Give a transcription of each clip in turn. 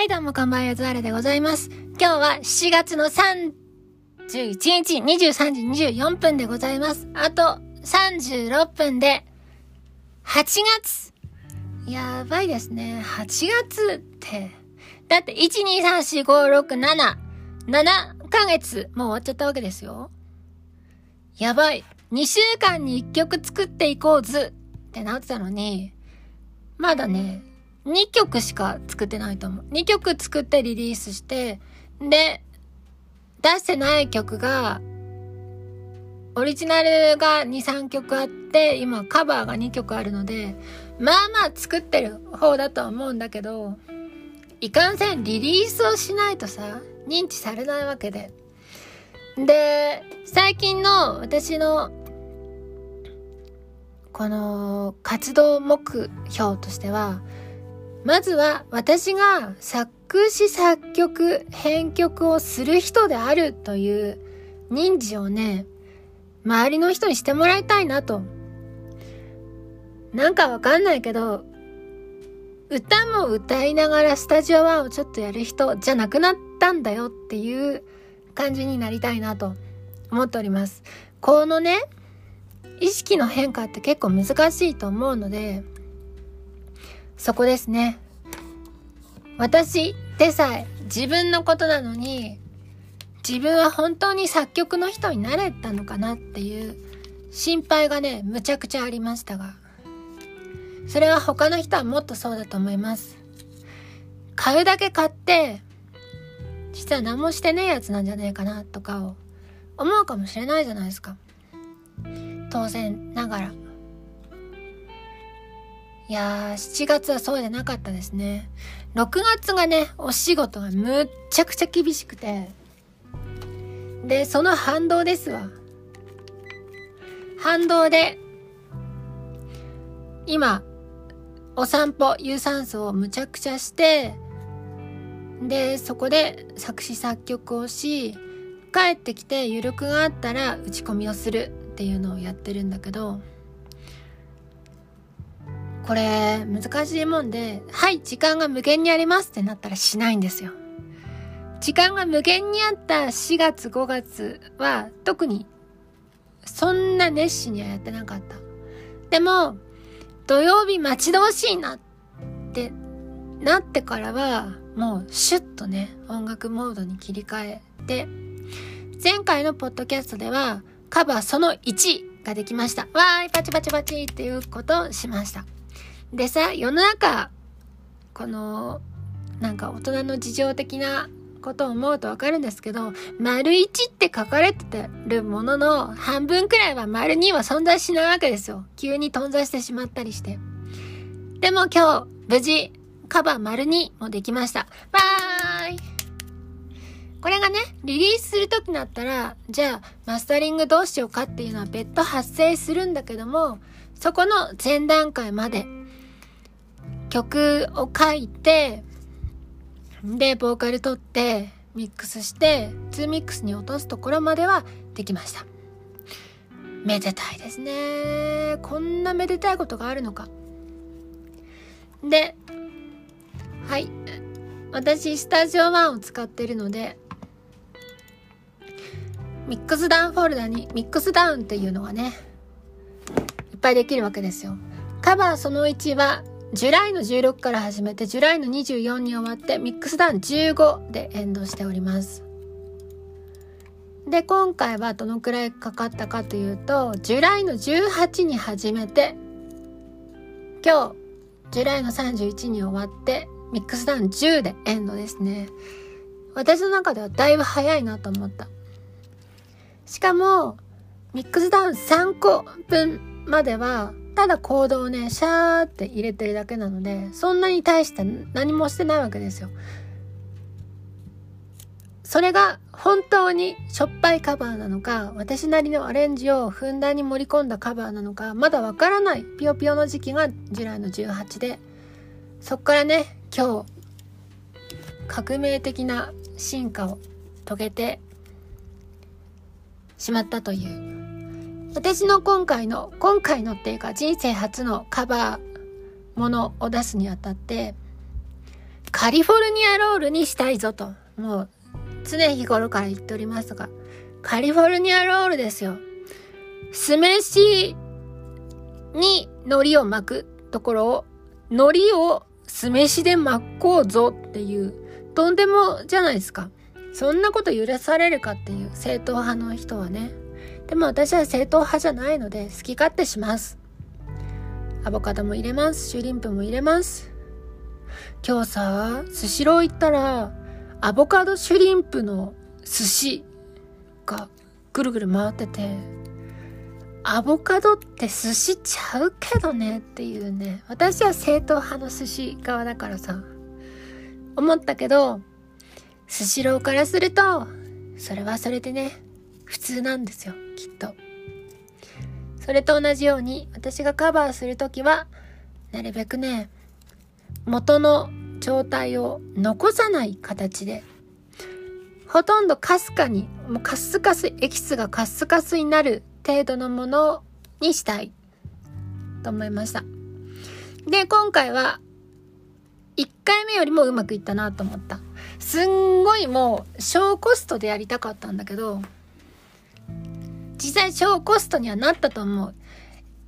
はい、どうもこんばんは、やつあれでございます。今日は7月の31日23時24分でございます。あと36分で8月やばいですね。8月って。だって、1、2、3、4、5、6、7。7ヶ月、もう終わっちゃったわけですよ。やばい。2週間に1曲作っていこうずってなってたのに、まだね、2曲しか作ってないと思う。2曲作ってリリースして、で、出してない曲が、オリジナルが2、3曲あって、今カバーが2曲あるので、まあまあ作ってる方だとは思うんだけど、いかんせんリリースをしないとさ、認知されないわけで。で、最近の私の、この活動目標としては、まずは私が作詞作曲編曲をする人であるという認知をね周りの人にしてもらいたいなと。なんかわかんないけど歌も歌いながらスタジオワンをちょっとやる人じゃなくなったんだよっていう感じになりたいなと。思っております。このね意識の変化って結構難しいと思うのでそこですね。私でさえ自分のことなのに自分は本当に作曲の人になれたのかなっていう心配がねむちゃくちゃありましたが。それは他の人はもっとそうだと思います。買うだけ買って実は何もしてねえやつなんじゃねえかなとかを思うかもしれないじゃないですか。当然ながら。いやー、7月はそうじゃなかったですね。6月がね、お仕事がむっちゃくちゃ厳しくて。で、その反動ですわ。反動で、今、お散歩、有酸素をむちゃくちゃして、で、そこで作詞作曲をし、帰ってきて余力があったら打ち込みをするっていうのをやってるんだけど、これ難しいもんで、はい、時間が無限にありますってなったらしないんですよ。時間が無限にあった4月5月は特にそんな熱心にはやってなかった。でも、土曜日待ち遠しいなってなってからはもうシュッとね、音楽モードに切り替えて、前回のポッドキャストではカバーその1ができました。わーい、パチパチパチっていうことをしました。でさ、世の中、この、なんか大人の事情的なことを思うとわかるんですけど、丸1って書かれてるものの半分くらいは丸2は存在しないわけですよ。急に頓挫してしまったりして。でも今日、無事、カバー丸2もできました。バーイこれがね、リリースするときになったら、じゃあ、マスタリングどうしようかっていうのは別途発生するんだけども、そこの前段階まで、曲を書いて、で、ボーカル取って、ミックスして、2ミックスに落とすところまではできました。めでたいですね。こんなめでたいことがあるのか。で、はい。私、スタジオ1を使ってるので、ミックスダウンフォルダにミックスダウンっていうのがね、いっぱいできるわけですよ。カバーその1は、ジュライの16から始めて、ジュライの24に終わって、ミックスダウン15でエンドしております。で、今回はどのくらいかかったかというと、ジュライの18に始めて、今日、ジュライの31に終わって、ミックスダウン10でエンドですね。私の中ではだいぶ早いなと思った。しかも、ミックスダウン3個分までは、ただコードをね、シャーって入れてるだけなので、そんなに対して何もしてないわけですよ。それが本当にしょっぱいカバーなのか、私なりのアレンジをふんだんに盛り込んだカバーなのか、まだわからないピヨピヨの時期がジュライの18で、そっからね、今日、革命的な進化を遂げてしまったという。私の今回の、今回のっていうか人生初のカバーものを出すにあたって、カリフォルニアロールにしたいぞと、もう常日頃から言っておりますが、カリフォルニアロールですよ。酢飯に海苔を巻くところを、海苔を酢飯で巻こうぞっていう、とんでもじゃないですか。そんなこと許されるかっていう正統派の人はね。でも私は正統派じゃないので好き勝手します。アボカドも入れます。シュリンプも入れます。今日さ、スシロー行ったら、アボカドシュリンプの寿司がぐるぐる回ってて、アボカドって寿司ちゃうけどねっていうね。私は正統派の寿司側だからさ、思ったけど、スシローからすると、それはそれでね、普通なんですよ、きっと。それと同じように、私がカバーするときは、なるべくね、元の状態を残さない形で、ほとんどかすかに、もうカスカス、エキスがカスカスになる程度のものにしたいと思いました。で、今回は1回目よりもうまくいったなと思った。すんごいもう小コストでやりたかったんだけど、実際小コストにはなったと思う。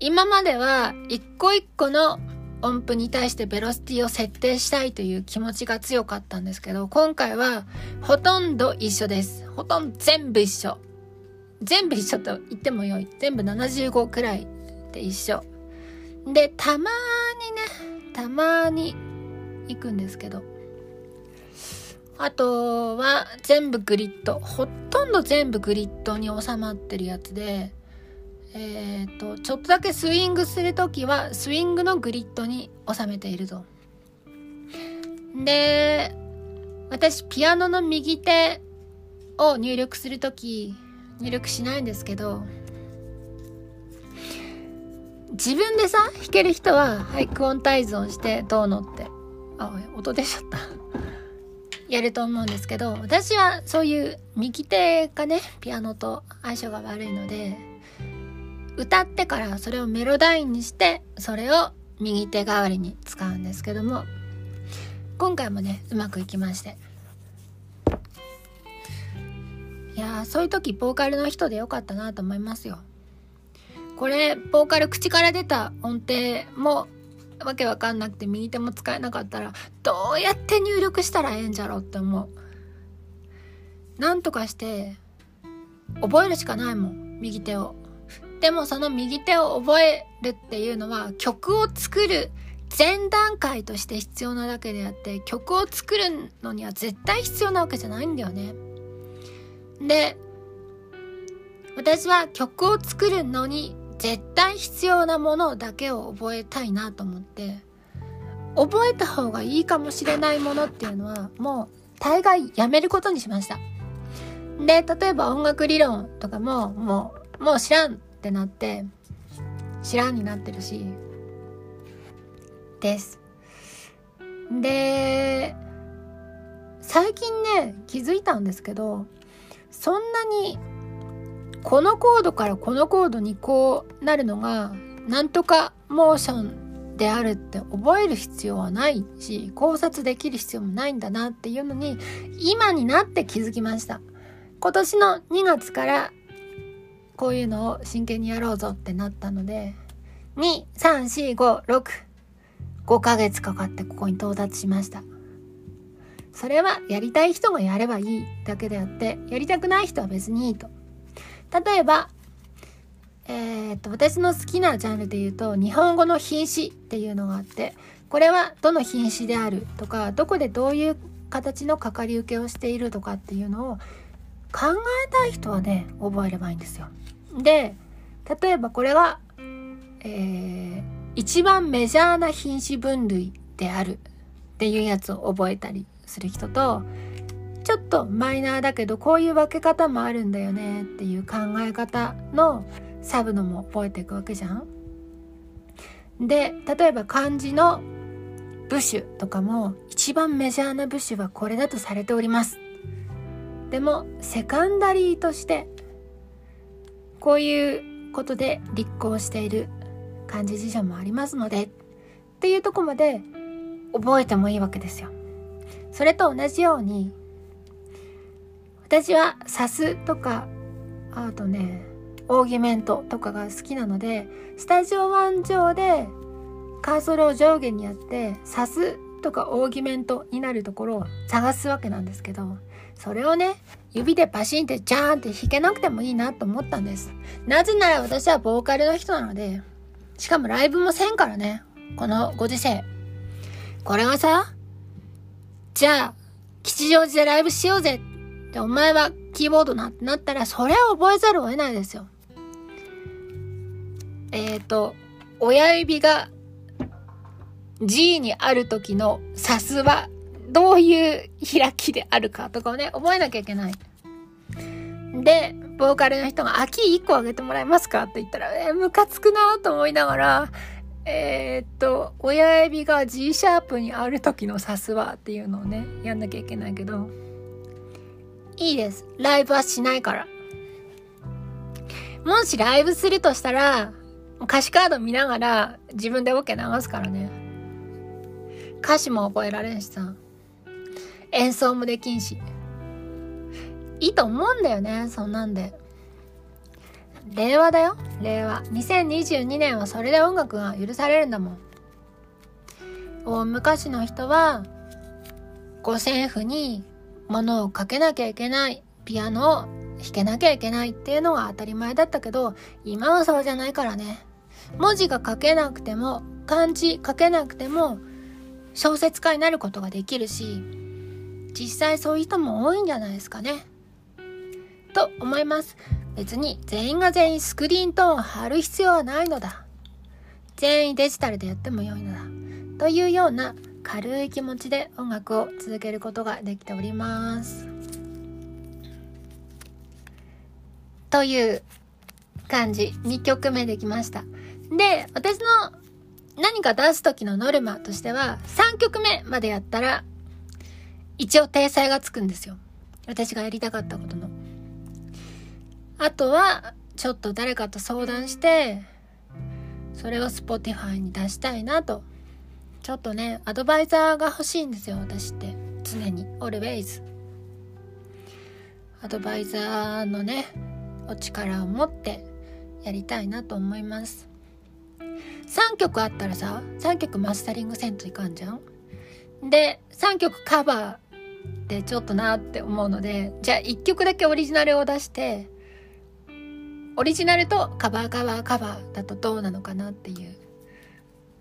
今までは一個一個の音符に対してベロシティを設定したいという気持ちが強かったんですけど、今回はほとんど一緒です。ほとんど全部一緒。全部一緒と言ってもよい。全部75くらいで一緒。で、たまにね、たまに行くんですけど。あとは全部グリッド。ほとんど全部グリッドに収まってるやつで、えっ、ー、と、ちょっとだけスイングするときは、スイングのグリッドに収めていると。で、私、ピアノの右手を入力するとき、入力しないんですけど、自分でさ、弾ける人は、はい、クオンタイズをしてどうのって。あ、音出ちゃった。やると思うんですけど、私はそういう右手がね、ピアノと相性が悪いので、歌ってからそれをメロダインにして、それを右手代わりに使うんですけども、今回もね、うまくいきまして。いやそういう時ボーカルの人でよかったなと思いますよ。これ、ボーカル口から出た音程もわけわかんなくて右手も使えなかったらどうやって入力したらええんじゃろうって思う。なんとかして覚えるしかないもん、右手を。でもその右手を覚えるっていうのは曲を作る前段階として必要なだけであって曲を作るのには絶対必要なわけじゃないんだよね。で、私は曲を作るのに絶対必要なものだけを覚えたいなと思って、覚えた方がいいかもしれないものっていうのはもう大概やめることにしました。で、例えば音楽理論とかももう、もう知らんってなって、知らんになってるし、です。で、最近ね、気づいたんですけど、そんなにこのコードからこのコードにこうなるのがなんとかモーションであるって覚える必要はないし考察できる必要もないんだなっていうのに今になって気づきました今年の2月からこういうのを真剣にやろうぞってなったので23456 5ヶ月かかってここに到達しましたそれはやりたい人がやればいいだけであって、やりたくない人は別にいいと。例えば、えー、っと、私の好きなジャンルで言うと、日本語の品詞っていうのがあって、これはどの品詞であるとか、どこでどういう形のかかり受けをしているとかっていうのを考えたい人はね、覚えればいいんですよ。で、例えばこれが、えー、一番メジャーな品詞分類であるっていうやつを覚えたりする人とちょっとマイナーだけどこういう分け方もあるんだよねっていう考え方のサブのも覚えていくわけじゃん。で例えば漢字の部首とかも一番メジャーな部首はこれだとされております。でもセカンダリーとしてこういうことで立候している漢字辞書もありますのでっていうとこまで覚えてもいいわけですよ。それと同じように私はサスとかあとねオーギュメントとかが好きなのでスタジオ1上でカーソルを上下にやってサスとかオーギュメントになるところを探すわけなんですけどそれをね指でパシンってジャーンって弾けなくてもいいなと思ったんです。なぜなら私はボーカルの人なのでしかもライブもせんからねこのご時世。これはさじゃあ吉祥寺でライブしようぜってお前はキーボードなってなったらそれは覚えざるを得ないですよえっ、ー、と親指が G にある時のさすはどういう開きであるかとかをね、覚えなきゃいけない。で、ボーカルの人が、秋1個あげてもらえますかって言ったら、えー、ムカつくなと思いながら、えー、っと、親指が G シャープにある時のさすはっていうのをね、やんなきゃいけないけど、いいです。ライブはしないから。もしライブするとしたら、歌詞カード見ながら自分でオ、ケ流すからね。歌詞も覚えられんしさ。演奏もできんし。いいと思うんだよね、そんなんで。令和だよ、令和。2022年はそれで音楽が許されるんだもん。大昔の人は、五線譜に物をかけなきゃいけない、ピアノを弾けなきゃいけないっていうのが当たり前だったけど、今はそうじゃないからね。文字が書けなくても、漢字書けなくても、小説家になることができるし、実際そういう人も多いんじゃないですかね。と思います。別に全員が全員スクリーントーンを貼る必要はないのだ。全員デジタルでやっても良いのだ。というような軽い気持ちで音楽を続けることができております。という感じ。2曲目できました。で、私の何か出す時のノルマとしては、3曲目までやったら一応体裁がつくんですよ。私がやりたかったことの。あとは、ちょっと誰かと相談して、それを Spotify に出したいなと。ちょっとね、アドバイザーが欲しいんですよ、私って。常に。always。アドバイザーのね、お力を持ってやりたいなと思います。3曲あったらさ、3曲マスタリングせんといかんじゃん？で、3曲カバーってちょっとなって思うので、じゃあ1曲だけオリジナルを出して、オリジナルとカバーカバーカバーだとどうなのかなっていう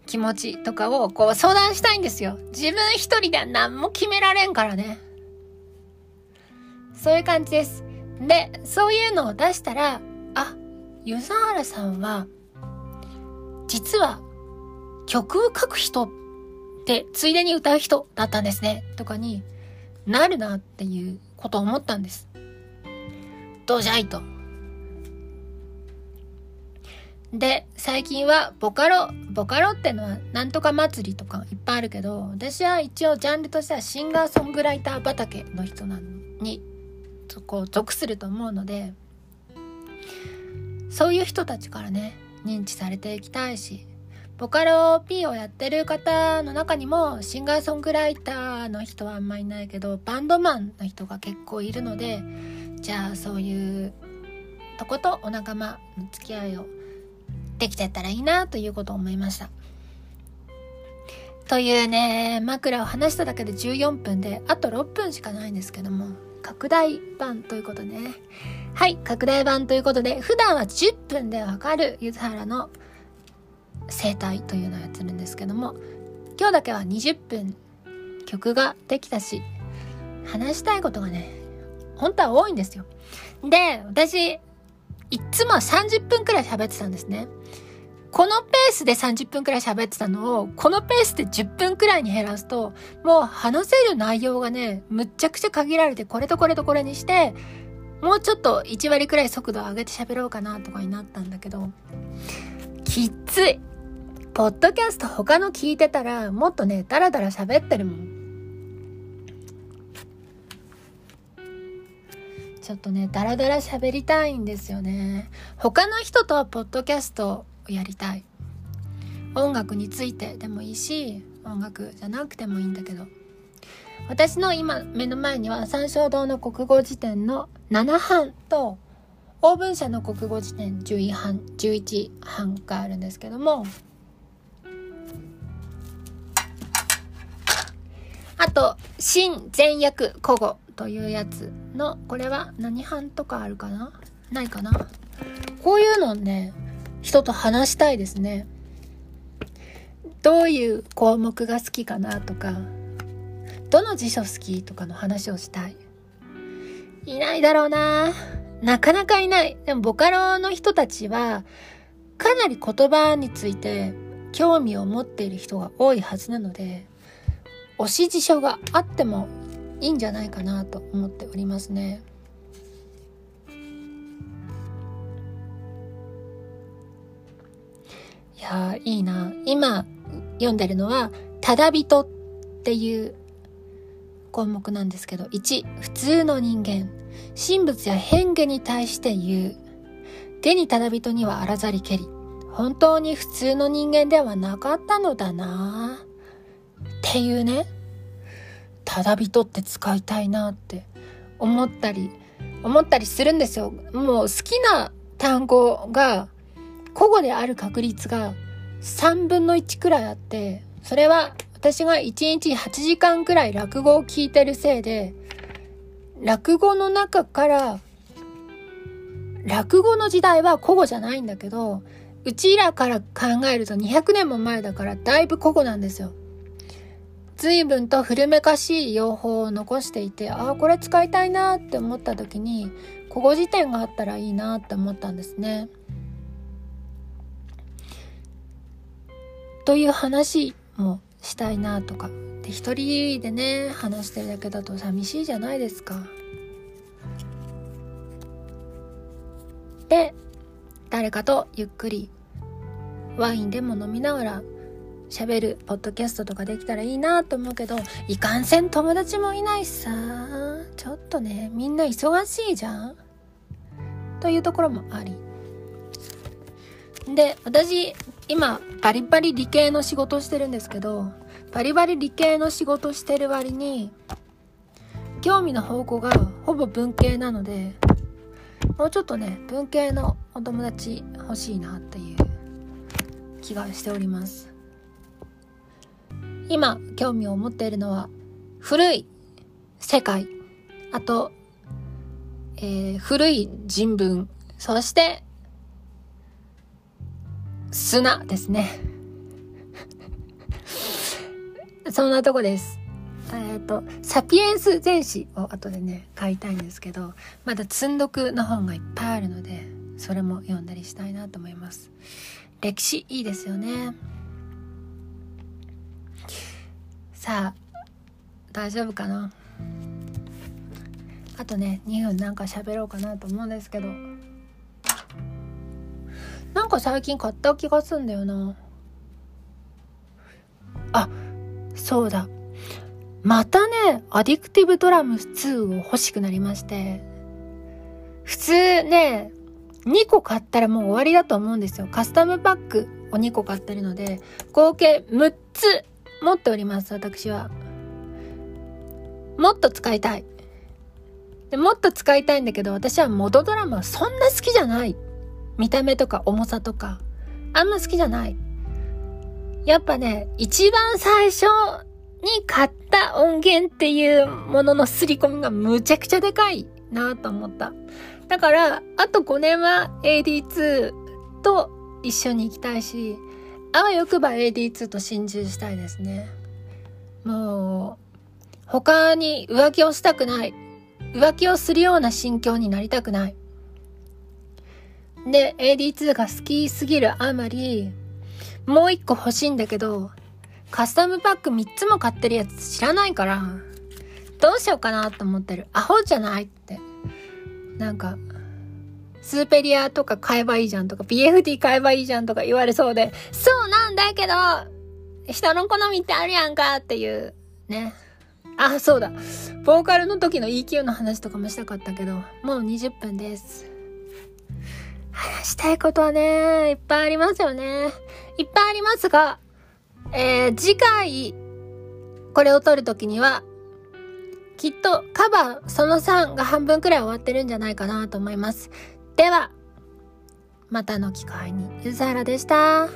気持ちとかをこう相談したいんですよ。自分一人では何も決められんからね。そういう感じです。で、そういうのを出したら、あ、湯沢原さんは、実は曲を書く人って、ついでに歌う人だったんですね。とかになるなっていうことを思ったんです。どうじゃいと。で、最近はボカロ、ボカロってのはなんとか祭りとかいっぱいあるけど、私は一応ジャンルとしてはシンガーソングライター畑の人なのに、そこを属すると思うので、そういう人たちからね、認知されていきたいし、ボカロ P をやってる方の中にもシンガーソングライターの人はあんまりいないけどバンドマンの人が結構いるのでじゃあそういうとことお仲間の付き合いをできてったらいいなということを思いました。というね枕を話しただけで14分であと6分しかないんですけども拡大版ということねはい拡大版ということで普段は10分でわかるゆずはらの生態というのをやってるんですけども今日だけは20分曲ができたし話したいことがね本当は多いんですよで私いつも30分くらい喋ってたんですねこのペースで30分くらい喋ってたのを、このペースで10分くらいに減らすと、もう話せる内容がね、むっちゃくちゃ限られて、これとこれとこれにして、もうちょっと1割くらい速度を上げて喋ろうかなとかになったんだけど、きつい。ポッドキャスト他の聞いてたら、もっとね、ダラダラ喋ってるもん。ちょっとね、ダラダラ喋りたいんですよね。他の人とはポッドキャストをやりたい。音楽についてでもいいし、音楽じゃなくてもいいんだけど。私の今目の前には山椒堂の国語辞典の7版とオーブン社の国語辞典11版 ,11 版があるんですけどもあと新前訳古語というやつのこれは何版とかあるかな？ないかな？こういうのね人と話したいですねどういう項目が好きかなとかどの辞書好きとかの話をしたい？いないだろうななかなかいない。でもボカロの人たちは、かなり言葉について興味を持っている人が多いはずなので、推し辞書があってもいいんじゃないかなと思っておりますね。いやいいな。今読んでるのは、ただびとっていう項目なんですけど、1、普通の人間。神仏や変化に対して言う。手にただ人にはあらざりけり。本当に普通の人間ではなかったのだなっていうね。ただ人って使いたいなって思ったり、思ったりするんですよ。もう好きな単語が古語である確率が3分の1くらいあって、それは私が1日8時間くらい落語を聞いてるせいで、落語の中から、落語の時代は古語じゃないんだけど、うちらから考えると200年も前だからだいぶ古語なんですよ。随分と古めかしい用法を残していて、ああ、これ使いたいなって思った時に、古語辞典があったらいいなって思ったんですね。という話もしたいなとかで一人でね話してるだけだと寂しいじゃないですかで誰かとゆっくりワインでも飲みながら喋るポッドキャストとかできたらいいなと思うけどいかんせん友達もいないしさ。ちょっとねみんな忙しいじゃん。というところもあり。で私今バリバリ理系の仕事してるんですけどバリバリ理系の仕事してる割に興味の方向がほぼ文系なのでもうちょっとね文系のお友達欲しいなっていう気がしております。今興味を持っているのは古い世界あと、えー、古い人文そして砂ですね。そんなとこです。えっ、ー、と、サピエンス全史を後でね、買いたいんですけど、まだ積んどくの本がいっぱいあるので、それも読んだりしたいなと思います。歴史いいですよね。さあ、大丈夫かな？あとね、2分なんか喋ろうかなと思うんですけど、なんか最近買った気がすんだよな。あ、そうだ。またね、アディクティブドラム2を欲しくなりまして、普通ね、2個買ったらもう終わりだと思うんですよ。カスタムパックを2個買ってるので、合計6つ持っております、私は。もっと使いたい。でもっと使いたいんだけど、私はモドドラムはそんな好きじゃない。見た目とか重さとか、あんま好きじゃない。やっぱね、一番最初に買った音源っていうものの刷り込みがむちゃくちゃでかいなと思った。だから、あと5年は AD2 と一緒に行きたいし、あわよくば AD2 と心中したいですね。もう、他に浮気をしたくない。浮気をするような心境になりたくない。で、AD2 が好きすぎるあまり、もう一個欲しいんだけど、カスタムパック3つも買ってるやつ知らないから、どうしようかなと思ってる。アホじゃないって。なんか、スーペリアとか買えばいいじゃんとか、BFD 買えばいいじゃんとか言われそうで、そうなんだけど、人の好みってあるやんかっていう、ね。あ、そうだ。ボーカルの時の EQ の話とかもしたかったけど、もう20分です。話したいことはね、いっぱいありますよね。いっぱいありますが、えー、次回、これを撮るときには、きっとカバーその3が半分くらい終わってるんじゃないかなと思います。では、またの機会に、ゆずはらでした。